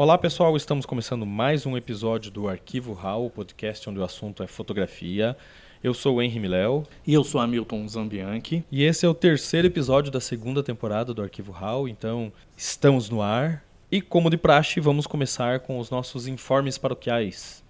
Olá pessoal, estamos começando mais um episódio do Arquivo RAW, o podcast onde o assunto é fotografia. Eu sou o Henry Miléo. E eu sou Hamilton Zambianchi. E esse é o terceiro episódio da segunda temporada do Arquivo RAW, então estamos no ar. E como de praxe, vamos começar com os nossos informes paroquiais.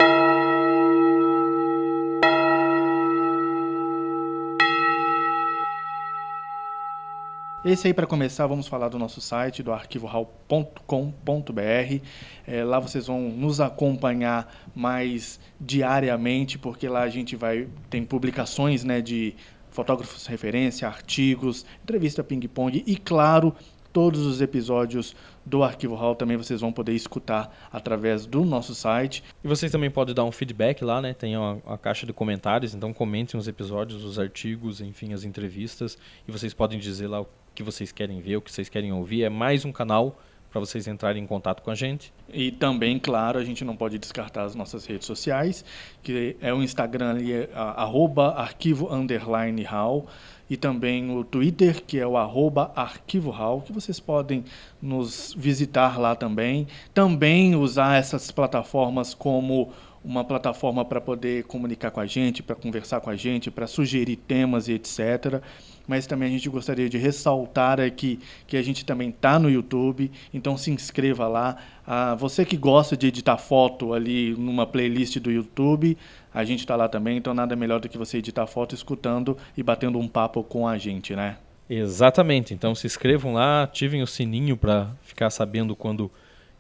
Esse aí, para começar, vamos falar do nosso site, do arquivohall.com.br. É, lá vocês vão nos acompanhar mais diariamente, porque lá a gente vai tem publicações né, de fotógrafos referência, artigos, entrevista ping-pong e, claro, todos os episódios do Arquivo Hall também vocês vão poder escutar através do nosso site. E vocês também podem dar um feedback lá, né? Tem uma, uma, caixa de comentários, então comentem os episódios, os artigos, enfim, as entrevistas. E vocês podem dizer lá que vocês querem ver, o que vocês querem ouvir. É mais um canal para vocês entrarem em contato com a gente. E também, claro, a gente não pode descartar as nossas redes sociais, que é o Instagram ali, é, arroba arquivo underline hall, e também o Twitter, que é o arroba arquivo hall, que vocês podem nos visitar lá também. Também usar essas plataformas como uma plataforma para poder comunicar com a gente, para conversar com a gente, para sugerir temas e etc mas também a gente gostaria de ressaltar aqui que a gente também está no YouTube, então se inscreva lá. Ah, você que gosta de editar foto ali numa playlist do YouTube, a gente está lá também, então nada melhor do que você editar foto escutando e batendo um papo com a gente, né? Exatamente. Então se inscrevam lá, ativem o sininho para ficar sabendo quando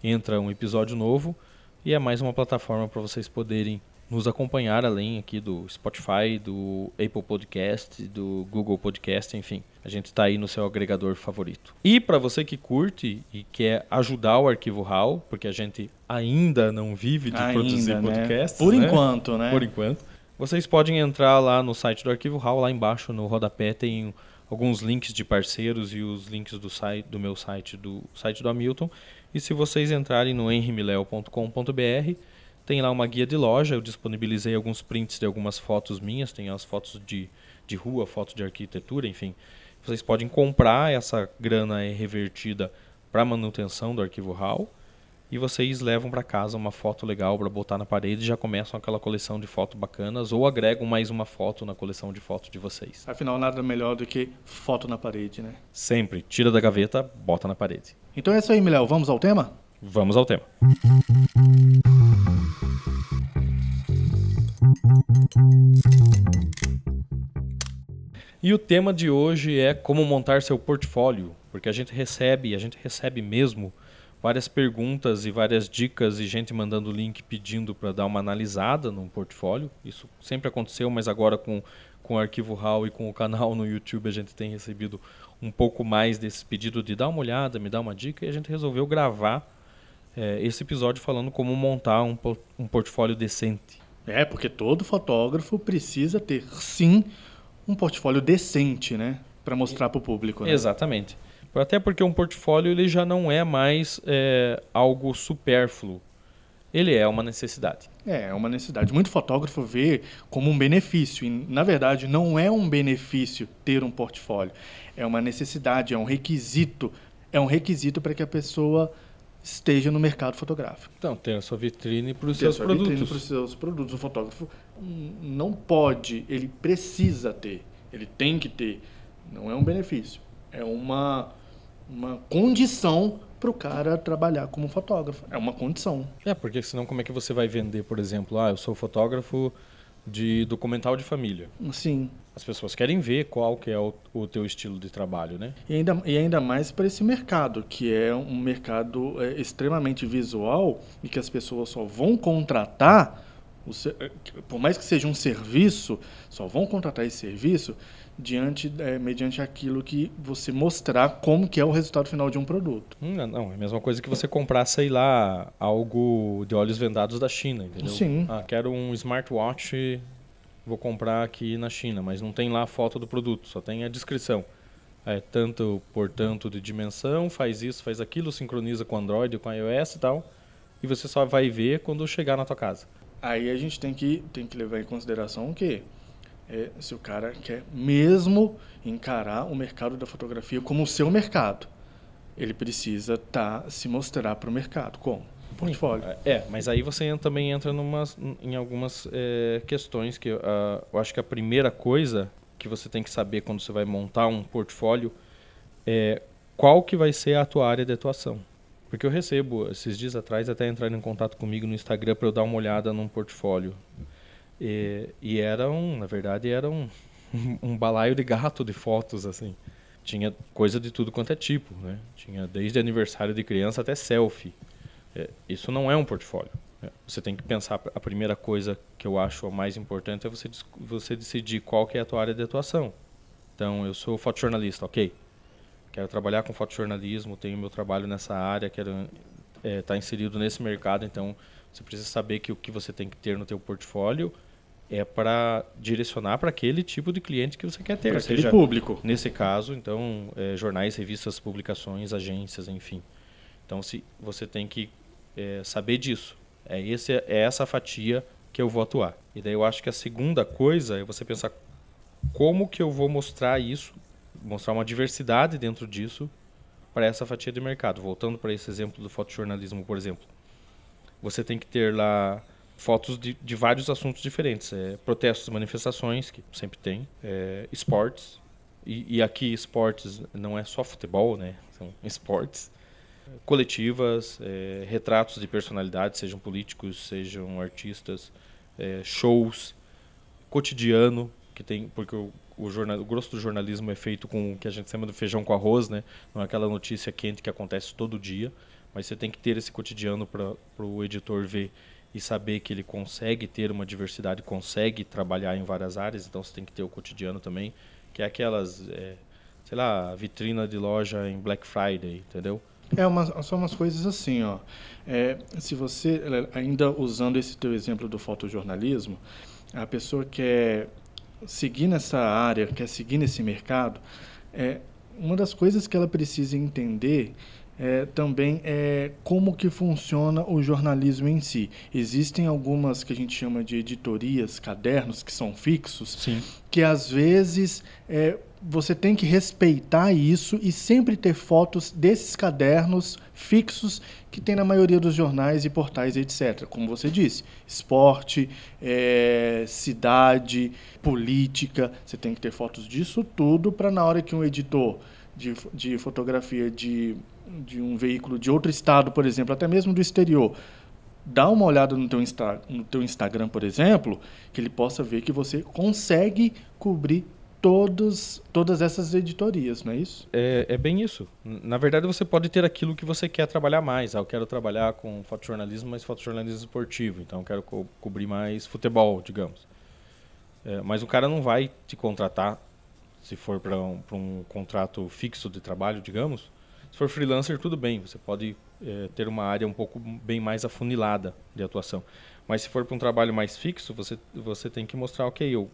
entra um episódio novo. E é mais uma plataforma para vocês poderem nos acompanhar além aqui do Spotify, do Apple Podcast, do Google Podcast, enfim. A gente está aí no seu agregador favorito. E para você que curte e quer ajudar o Arquivo RAW, porque a gente ainda não vive de ainda, produzir né? podcasts. Por né? enquanto, né? Por enquanto. Vocês podem entrar lá no site do Arquivo RAW, lá embaixo no rodapé tem alguns links de parceiros e os links do site do meu site, do site do Hamilton. E se vocês entrarem no henrimileo.com.br, tem lá uma guia de loja, eu disponibilizei alguns prints de algumas fotos minhas, tem as fotos de, de rua, fotos de arquitetura, enfim. Vocês podem comprar, essa grana é revertida para manutenção do arquivo RAW e vocês levam para casa uma foto legal para botar na parede e já começam aquela coleção de fotos bacanas ou agregam mais uma foto na coleção de fotos de vocês. Afinal, nada melhor do que foto na parede, né? Sempre. Tira da gaveta, bota na parede. Então é isso aí, Miléo. Vamos ao tema? Vamos ao tema. E o tema de hoje é como montar seu portfólio, porque a gente recebe, a gente recebe mesmo várias perguntas e várias dicas e gente mandando link pedindo para dar uma analisada no portfólio. Isso sempre aconteceu, mas agora com, com o arquivo RAW e com o canal no YouTube a gente tem recebido um pouco mais desse pedido de dar uma olhada, me dar uma dica e a gente resolveu gravar é, esse episódio falando como montar um, um portfólio decente. É, porque todo fotógrafo precisa ter, sim, um portfólio decente, né? Para mostrar para o público. Né? Exatamente. Até porque um portfólio ele já não é mais é, algo supérfluo. Ele é uma necessidade. É, é uma necessidade. Muito fotógrafo vê como um benefício. E, na verdade, não é um benefício ter um portfólio. É uma necessidade, é um requisito. É um requisito para que a pessoa esteja no mercado fotográfico. Então, ter a sua vitrine para os seus produtos. Vitrine para os seus produtos. O fotógrafo não pode, ele precisa ter, ele tem que ter. Não é um benefício, é uma, uma condição para o cara trabalhar como fotógrafo. É uma condição. É, porque senão como é que você vai vender, por exemplo, ah, eu sou fotógrafo de documental de família. Sim. As pessoas querem ver qual que é o, o teu estilo de trabalho, né? E ainda, e ainda mais para esse mercado, que é um mercado é, extremamente visual e que as pessoas só vão contratar, o, é, por mais que seja um serviço, só vão contratar esse serviço diante é, mediante aquilo que você mostrar como que é o resultado final de um produto. Hum, não, é a mesma coisa que você comprar, sei lá, algo de olhos vendados da China, entendeu? Sim. Ah, quero um smartwatch, vou comprar aqui na China, mas não tem lá a foto do produto, só tem a descrição. É tanto por tanto de dimensão, faz isso, faz aquilo, sincroniza com Android, com iOS e tal, e você só vai ver quando chegar na tua casa. Aí a gente tem que, tem que levar em consideração o quê? É, se o cara quer mesmo encarar o mercado da fotografia como o seu mercado, ele precisa tá, se mostrar para o mercado. Como? portfólio. É, mas aí você também entra em algumas é, questões que uh, eu acho que a primeira coisa que você tem que saber quando você vai montar um portfólio é qual que vai ser a tua área de atuação. Porque eu recebo, esses dias atrás, até entraram em contato comigo no Instagram para eu dar uma olhada num portfólio. E, e era um, na verdade, era um, um balaio de gato de fotos, assim. Tinha coisa de tudo quanto é tipo, né? Tinha desde aniversário de criança até selfie. É, isso não é um portfólio. Né? Você tem que pensar, a primeira coisa que eu acho a mais importante é você, você decidir qual que é a tua área de atuação. Então, eu sou fotojornalista, ok. Quero trabalhar com fotojornalismo, tenho meu trabalho nessa área, quero estar é, tá inserido nesse mercado, então você precisa saber que o que você tem que ter no teu portfólio é para direcionar para aquele tipo de cliente que você quer ter. Para aquele público. Nesse caso, então, é, jornais, revistas, publicações, agências, enfim. Então, se você tem que é, saber disso. É, esse, é essa fatia que eu vou atuar. E daí eu acho que a segunda coisa é você pensar como que eu vou mostrar isso, mostrar uma diversidade dentro disso para essa fatia de mercado. Voltando para esse exemplo do fotojornalismo, por exemplo. Você tem que ter lá fotos de, de vários assuntos diferentes. É, protestos, manifestações, que sempre tem, é, esportes, e, e, aqui esportes não é só futebol, né? São esportes. Coletivas, é, retratos de personalidades, sejam políticos, sejam artistas, é, shows, cotidiano, que tem, porque o, o, jornal, o grosso do jornalismo é feito com o que a gente chama de feijão com arroz, né? Não é aquela notícia quente que acontece todo dia, mas você tem que ter esse cotidiano para o editor ver e saber que ele consegue ter uma diversidade, consegue trabalhar em várias áreas, então você tem que ter o cotidiano também, que é aquelas, é, sei lá, vitrina de loja em Black Friday, entendeu? É, uma, são umas coisas assim, ó. É, se você, ainda usando esse teu exemplo do fotojornalismo, a pessoa quer seguir nessa área, quer seguir nesse mercado, é, uma das coisas que ela precisa entender é, também é como que funciona o jornalismo em si. Existem algumas que a gente chama de editorias, cadernos, que são fixos, Sim. que às vezes é, você tem que respeitar isso e sempre ter fotos desses cadernos fixos que tem na maioria dos jornais e portais, etc. Como você disse, esporte, é, cidade, política, você tem que ter fotos disso tudo para na hora que um editor de, de fotografia de de um veículo de outro estado, por exemplo, até mesmo do exterior, dá uma olhada no teu, Insta, no teu Instagram, por exemplo, que ele possa ver que você consegue cobrir todos, todas essas editorias, não é isso? É, é bem isso. Na verdade, você pode ter aquilo que você quer trabalhar mais. Ah, eu quero trabalhar com fotojornalismo, mas fotojornalismo esportivo. Então, eu quero co cobrir mais futebol, digamos. É, mas o cara não vai te contratar, se for para um, um contrato fixo de trabalho, digamos, se for freelancer, tudo bem, você pode é, ter uma área um pouco bem mais afunilada de atuação. Mas se for para um trabalho mais fixo, você, você tem que mostrar, ok, eu,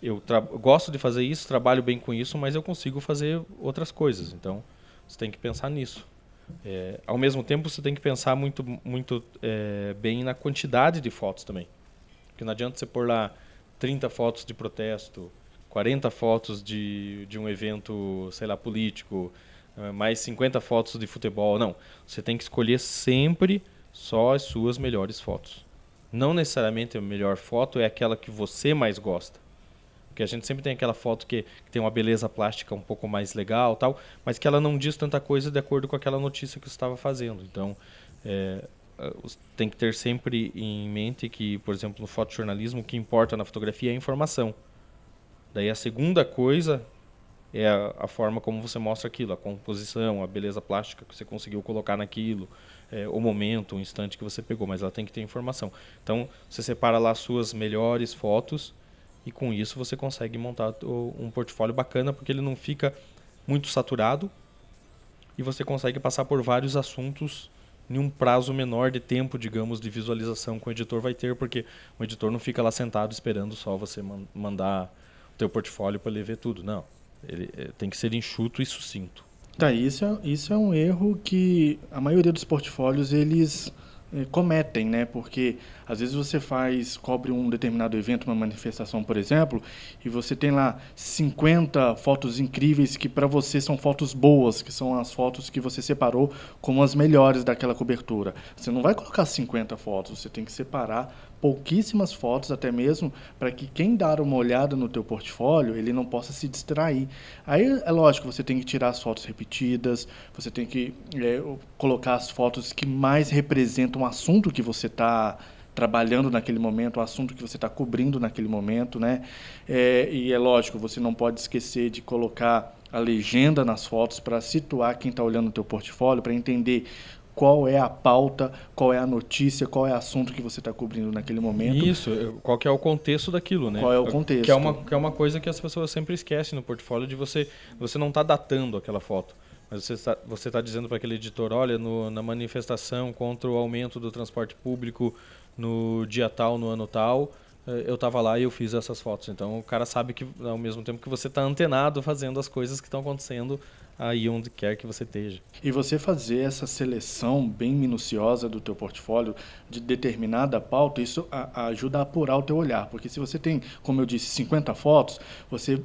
eu gosto de fazer isso, trabalho bem com isso, mas eu consigo fazer outras coisas. Então, você tem que pensar nisso. É, ao mesmo tempo, você tem que pensar muito, muito é, bem na quantidade de fotos também. Porque não adianta você pôr lá 30 fotos de protesto, 40 fotos de, de um evento, sei lá, político, mais 50 fotos de futebol. Não. Você tem que escolher sempre só as suas melhores fotos. Não necessariamente a melhor foto é aquela que você mais gosta. Porque a gente sempre tem aquela foto que, que, tem uma beleza plástica um pouco mais legal, tal, mas que ela não diz tanta coisa de acordo com aquela notícia que você estava fazendo. Então, é, tem que ter sempre em mente que, por exemplo, no fotojornalismo, o que importa na fotografia é a informação. Daí a segunda coisa é a, a, forma como você mostra aquilo, a composição, a beleza plástica que você conseguiu colocar naquilo, é, o momento, o instante que você pegou, mas ela tem que ter informação. Então, você separa lá as suas melhores fotos e com isso você consegue montar um portfólio bacana, porque ele não fica muito saturado e você consegue passar por vários assuntos em um prazo menor de tempo, digamos, de visualização que o editor vai ter, porque o editor não fica lá sentado esperando só você mandar o teu portfólio para ele ver tudo, não. Ele eh, tem que ser enxuto e sucinto. Tá, isso é, isso é um erro que a maioria dos portfólios eles eh, cometem, né? Porque às vezes você faz, cobre um determinado evento, uma manifestação, por exemplo, e você tem lá 50 fotos incríveis que para você são fotos boas, que são as fotos que você separou como as melhores daquela cobertura. Você não vai colocar 50 fotos, você tem que separar pouquíssimas fotos, até mesmo para que quem dar uma olhada no teu portfólio, ele não possa se distrair. Aí é lógico, você tem que tirar as fotos repetidas, você tem que é, colocar as fotos que mais representam o assunto que você está trabalhando naquele momento, o assunto que você está cobrindo naquele momento, né? É, e é lógico, você não pode esquecer de colocar a legenda nas fotos para situar quem está olhando o teu portfólio, para entender qual é a pauta, qual é a notícia, qual é o assunto que você está cobrindo naquele momento. Isso, qual que é o contexto daquilo, né? Qual é o contexto. Que é uma, que é uma coisa que as pessoas sempre esquecem no portfólio, de você, você não está datando aquela foto. Mas você está você tá dizendo para aquele editor, olha, no, na manifestação contra o aumento do transporte público no dia tal, no ano tal, eh, eu estava lá e eu fiz essas fotos. Então o cara sabe que ao mesmo tempo que você está antenado fazendo as coisas que estão acontecendo aí onde quer que você esteja. E você fazer essa seleção bem minuciosa do teu portfólio de determinada pauta, isso ajuda a apurar o teu olhar, porque se você tem, como eu disse, 50 fotos, você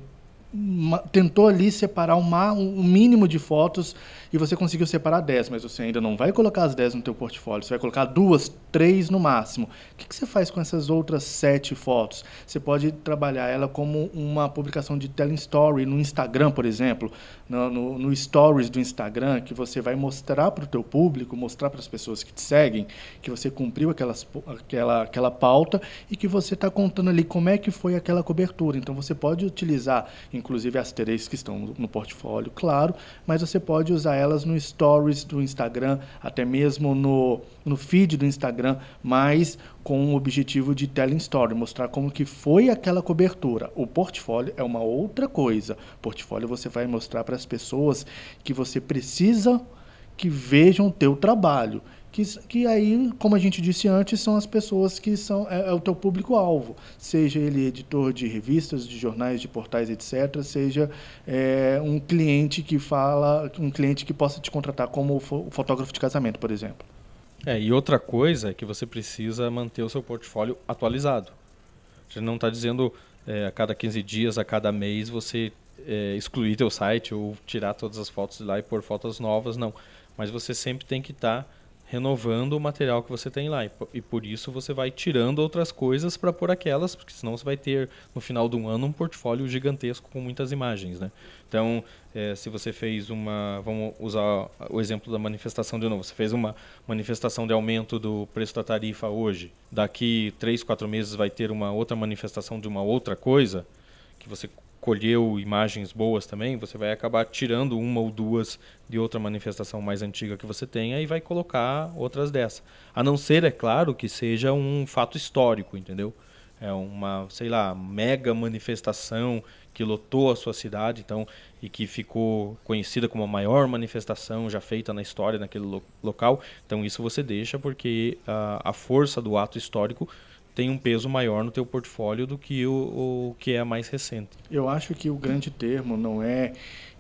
tentou ali separar um mínimo de fotos e você conseguiu separar 10, mas você ainda não vai colocar as 10 no teu portfólio, você vai colocar duas, três no máximo. O que, que você faz com essas outras sete fotos? Você pode trabalhar ela como uma publicação de telling story no Instagram, por exemplo, no, no, no stories do Instagram, que você vai mostrar para o teu público, mostrar para as pessoas que te seguem, que você cumpriu aquelas, aquela, aquela pauta e que você está contando ali como é que foi aquela cobertura. Então você pode utilizar, inclusive as três que estão no portfólio, claro, mas você pode usar elas no stories do Instagram, até mesmo no, no feed do Instagram, mas com o objetivo de telling story, mostrar como que foi aquela cobertura. O portfólio é uma outra coisa. Portfólio você vai mostrar para as pessoas que você precisa que vejam o teu trabalho que, que aí, como a gente disse antes, são as pessoas que são é, é o teu público-alvo, seja ele editor de revistas, de jornais, de portais, etc., seja é, um cliente que fala, um cliente que possa te contratar como fotógrafo de casamento, por exemplo. É, e outra coisa é que você precisa manter o seu portfólio atualizado. Você não está dizendo é, a cada 15 dias, a cada mês, você é, excluir teu site ou tirar todas as fotos de lá e pôr fotos novas, não. Mas você sempre tem que estar... Tá renovando o material que você tem lá. E, por isso você vai tirando outras coisas para pôr aquelas, porque senão você vai ter no final do ano um portfólio gigantesco com muitas imagens. Né? Então, é, se você fez uma. Vamos usar o exemplo da manifestação de novo. Você fez uma manifestação de aumento do preço da tarifa hoje. Daqui três, quatro meses vai ter uma outra manifestação de uma outra coisa que você colheu imagens boas também, você vai acabar tirando uma ou duas de outra manifestação mais antiga que você tenha e vai colocar outras dessa. A não ser, é claro, que seja um fato histórico, entendeu? É uma, sei lá, mega manifestação que lotou a sua cidade, então, e que ficou conhecida como a maior manifestação já feita na história naquele lo local. Então, isso você deixa porque a, a força do ato histórico tem um peso maior no teu portfólio do que o, o que é mais recente. Eu acho que o grande termo não é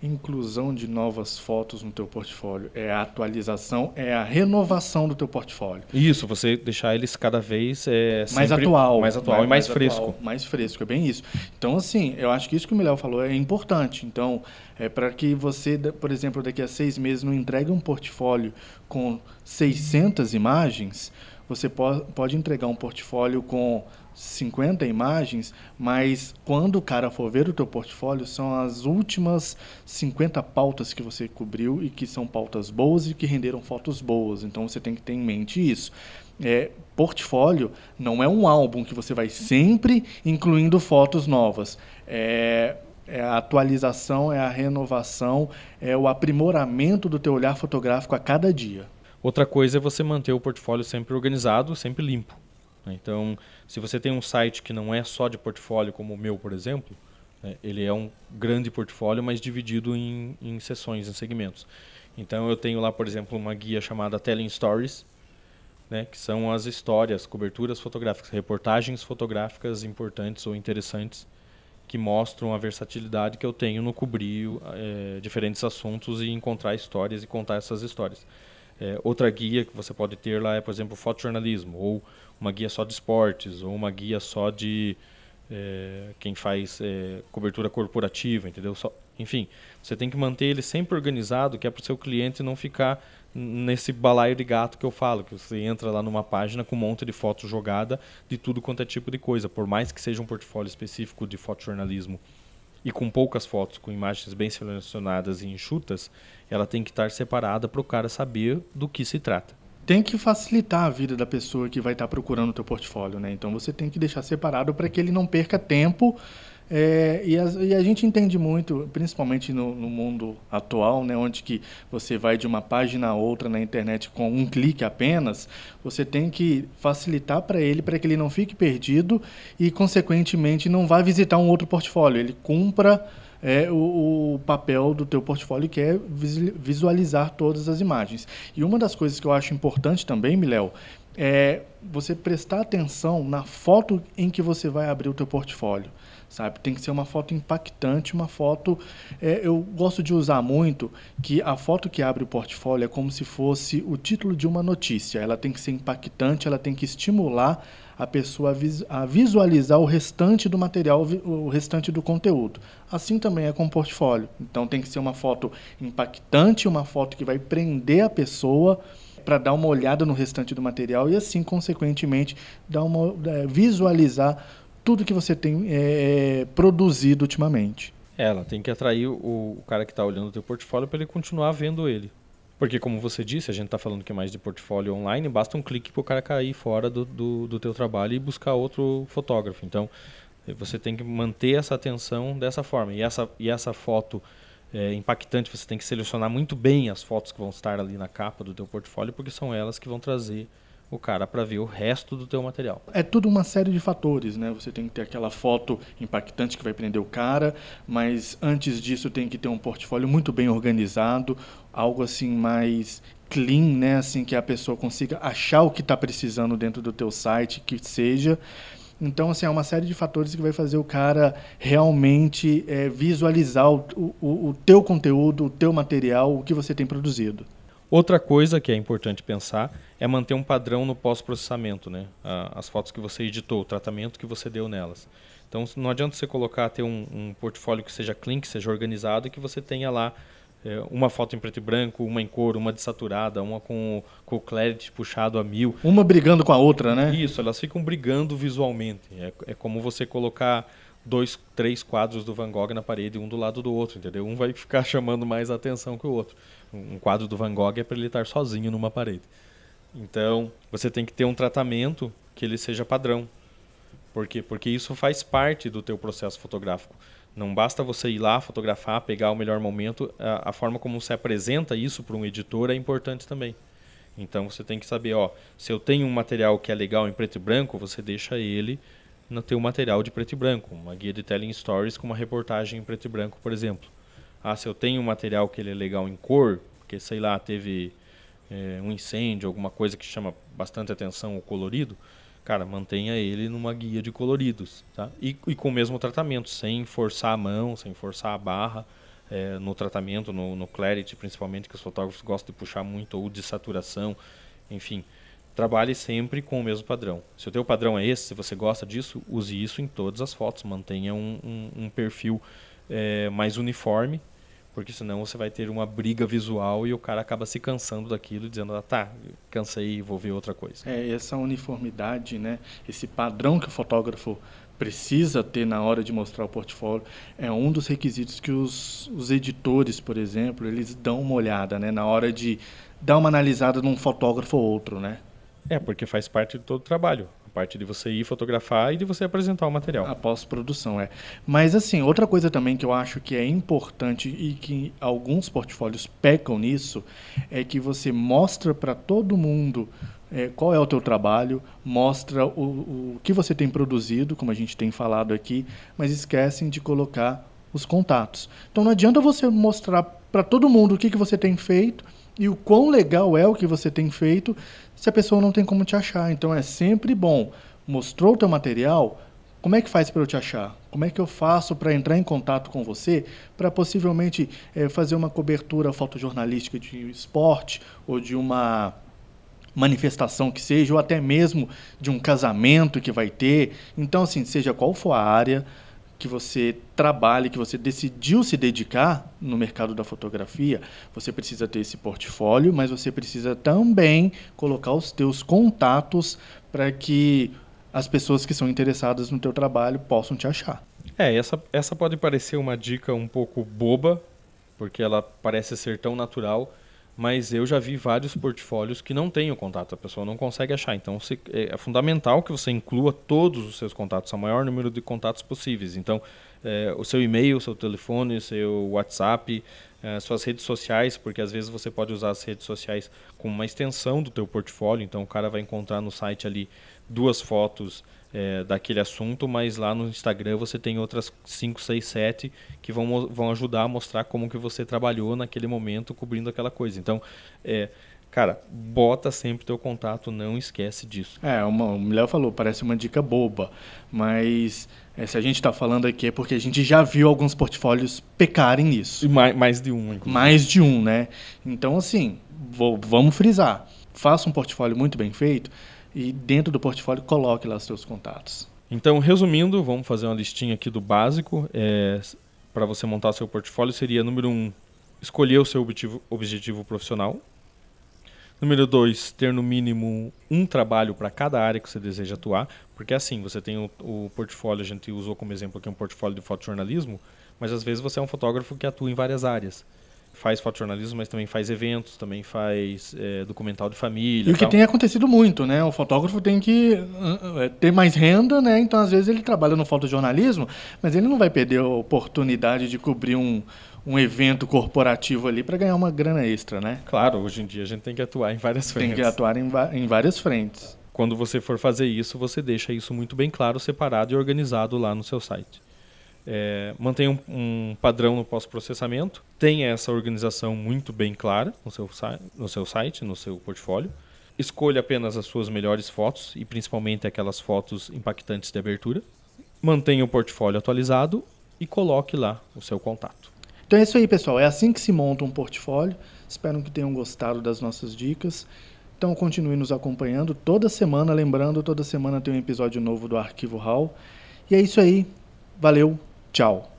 inclusão de novas fotos no teu portfólio, é a atualização, é a renovação do teu portfólio. Isso, você deixar eles cada vez é, mais atual, mais atual mais, e mais, mais fresco. Atual, mais fresco, é bem isso. Então assim, eu acho que isso que o Miléo falou é importante. Então, é para que você, por exemplo, daqui a seis meses não entregue um portfólio com 600 imagens, você pode entregar um portfólio com 50 imagens, mas quando o cara for ver o teu portfólio, são as últimas 50 pautas que você cobriu e que são pautas boas e que renderam fotos boas. Então você tem que ter em mente isso. É, portfólio não é um álbum que você vai sempre incluindo fotos novas. É, é a atualização, é a renovação, é o aprimoramento do teu olhar fotográfico a cada dia. Outra coisa é você manter o portfólio sempre organizado, sempre limpo. Né? Então, se você tem um site que não é só de portfólio, como o meu, por exemplo, né? ele é um grande portfólio, mas dividido em, em seções, em segmentos. Então, eu tenho lá, por exemplo, uma guia chamada Telling Stories, né? que são as histórias, coberturas fotográficas, reportagens fotográficas importantes ou interessantes que mostram a versatilidade que eu tenho no cobrir é, diferentes assuntos e encontrar histórias e contar essas histórias. É, outra guia que você pode ter lá é, por exemplo, fotojornalismo, ou uma guia só de esportes, ou uma guia só de é, quem faz é, cobertura corporativa, entendeu? Só, enfim, você tem que manter ele sempre organizado, que é para o seu cliente não ficar nesse balaio de gato que eu falo, que você entra lá numa página com um monte de fotos jogada de tudo quanto é tipo de coisa, por mais que seja um portfólio específico de fotojornalismo e com poucas fotos, com imagens bem selecionadas e enxutas, ela tem que estar separada para o cara saber do que se trata tem que facilitar a vida da pessoa que vai estar procurando o teu portfólio, né? Então você tem que deixar separado para que ele não perca tempo. É, e, a, e, a, gente entende muito, principalmente no, no, mundo atual, né, onde que você vai de uma página a outra na internet com um clique apenas, você tem que facilitar para ele para que ele não fique perdido e, consequentemente, não vá visitar um outro portfólio. Ele cumpra é o, o, papel do teu portfólio que é visualizar todas as imagens. E uma das coisas que eu acho importante também, Miléo, é você prestar atenção na foto em que você vai abrir o teu portfólio, sabe? Tem que ser uma foto impactante, uma foto... É, eu gosto de usar muito que a foto que abre o portfólio é como se fosse o título de uma notícia. Ela tem que ser impactante, ela tem que estimular a pessoa a visualizar o restante do material, o restante do conteúdo. Assim também é com o portfólio. Então tem que ser uma foto impactante, uma foto que vai prender a pessoa para dar uma olhada no restante do material e assim, consequentemente, dar uma, é, visualizar tudo que você tem é, produzido ultimamente. É, ela tem que atrair o, o cara que está olhando o teu portfólio para ele continuar vendo ele. Porque, como você disse, a gente está falando que é mais de portfólio online, basta um clique para o cara cair fora do, do, do teu trabalho e buscar outro fotógrafo. Então, você tem que manter essa atenção dessa forma. E essa, e essa foto é, impactante, você tem que selecionar muito bem as fotos que vão estar ali na capa do teu portfólio, porque são elas que vão trazer o cara para ver o resto do teu material. É tudo uma série de fatores, né? Você tem que ter aquela foto impactante que vai prender o cara, mas antes disso tem que ter um portfólio muito bem organizado, algo assim mais clean, né? Assim que a pessoa consiga achar o que está precisando dentro do teu site, que seja. Então, assim, é uma série de fatores que vai fazer o cara realmente é, visualizar o, o, o teu conteúdo, o teu material, o que você tem produzido. Outra coisa que é importante pensar é manter um padrão no pós-processamento, né? As fotos que você editou, o tratamento que você deu nelas. Então não adianta você colocar ter um, um portfólio que seja clean, que seja organizado e que você tenha lá uma foto em preto e branco, uma em cor, uma desaturada, uma com, com o clarity puxado a mil. Uma brigando com a outra, né? Isso, elas ficam brigando visualmente. É, é como você colocar dois, três quadros do Van Gogh na parede, um do lado do outro, entendeu? Um vai ficar chamando mais atenção que o outro. Um quadro do Van Gogh é para ele estar sozinho numa parede. Então, você tem que ter um tratamento que ele seja padrão. Por quê? Porque isso faz parte do teu processo fotográfico. Não basta você ir lá fotografar, pegar o melhor momento, a, a forma como você apresenta isso para um editor é importante também. Então você tem que saber, ó, se eu tenho um material que é legal em preto e branco, você deixa ele no teu material de preto e branco, uma guia de telling stories com uma reportagem em preto e branco, por exemplo. Ah, se eu tenho um material que ele é legal em cor, porque sei lá, teve é, um incêndio, alguma coisa que chama bastante atenção o colorido, cara, mantenha ele numa guia de coloridos, tá? E, e com o mesmo tratamento, sem forçar a mão, sem forçar a barra é, no tratamento, no, no clarity principalmente, que os fotógrafos gostam de puxar muito, ou de saturação, enfim trabalhe sempre com o mesmo padrão. Se o teu padrão é esse, se você gosta disso, use isso em todas as fotos. Mantenha um, um, um perfil é, mais uniforme, porque senão você vai ter uma briga visual e o cara acaba se cansando daquilo, dizendo, ah, tá, cansei, vou ver outra coisa. É, essa uniformidade, né, esse padrão que o fotógrafo precisa ter na hora de mostrar o portfólio é um dos requisitos que os, os editores, por exemplo, eles dão uma olhada, né, na hora de dar uma analisada num fotógrafo ou outro, né? É, porque faz parte de todo o trabalho. Parte de você ir fotografar e de você apresentar o material. A pós-produção, é. Mas, assim, outra coisa também que eu acho que é importante e que alguns portfólios pecam nisso é que você mostra para todo mundo é, qual é o teu trabalho, mostra o, o que você tem produzido, como a gente tem falado aqui, mas esquecem de colocar os contatos. Então não adianta você mostrar para todo mundo o que, que você tem feito e o quão legal é o que você tem feito se a pessoa não tem como te achar. Então é sempre bom. Mostrou o teu material, como é que faz para eu te achar? Como é que eu faço para entrar em contato com você para possivelmente é, fazer uma cobertura fotojornalística de esporte ou de uma manifestação que seja, ou até mesmo de um casamento que vai ter. Então, assim, seja qual for a área que você trabalhe, que você decidiu se dedicar no mercado da fotografia, você precisa ter esse portfólio, mas você precisa também colocar os teus contatos para que as pessoas que são interessadas no teu trabalho possam te achar. É, essa, essa pode parecer uma dica um pouco boba, porque ela parece ser tão natural, mas eu já vi vários portfólios que não têm o contato, a pessoa não consegue achar. Então se, é, é, fundamental que você inclua todos os seus contatos, o maior número de contatos possíveis. Então, é, o seu e-mail, o seu telefone, o seu WhatsApp, é, suas redes sociais, porque às vezes você pode usar as redes sociais como uma extensão do teu portfólio. Então o cara vai encontrar no site ali duas fotos é, daquele assunto, mas lá no Instagram você tem outras 5, 6, 7 que vão, vão ajudar a mostrar como que você trabalhou naquele momento cobrindo aquela coisa. Então, é, cara, bota sempre teu contato, não esquece disso. É, uma, o Léo falou, parece uma dica boba, mas é, se a gente está falando aqui é porque a gente já viu alguns portfólios pecarem nisso. E mais, mais de um, inclusive. Mais de um, né? Então, assim, vou, vamos frisar. Faça um portfólio muito bem feito, e dentro do portfólio coloque lá os seus contatos. Então, resumindo, vamos fazer uma listinha aqui do básico. É, para você montar seu portfólio seria número um, escolher o seu objetivo, objetivo profissional. Número dois, ter no mínimo um trabalho para cada área que você deseja atuar, porque assim, você tem o, o, portfólio, a gente usou como exemplo aqui um portfólio de fotojornalismo, mas às vezes você é um fotógrafo que atua em várias áreas faz fotojornalismo, mas também faz eventos, também faz é, documental de família. E o que tem acontecido muito, né? O fotógrafo tem que uh, ter mais renda, né? Então, às vezes, ele trabalha no fotojornalismo, mas ele não vai perder a oportunidade de cobrir um, um evento corporativo ali para ganhar uma grana extra, né? Claro, hoje em dia a gente tem que atuar em várias frentes. Tem que atuar em, em várias frentes. Quando você for fazer isso, você deixa isso muito bem claro, separado e organizado lá no seu site é, mantenha um, um, padrão no pós-processamento, tenha essa organização muito bem clara no seu, no seu site, no seu portfólio, escolha apenas as suas melhores fotos e principalmente aquelas fotos impactantes de abertura, mantenha o portfólio atualizado e coloque lá o seu contato. Então é isso aí, pessoal. É assim que se monta um portfólio. Espero que tenham gostado das nossas dicas. Então continue nos acompanhando toda semana. Lembrando, toda semana tem um episódio novo do Arquivo Hall. E é isso aí. Valeu, Tchau.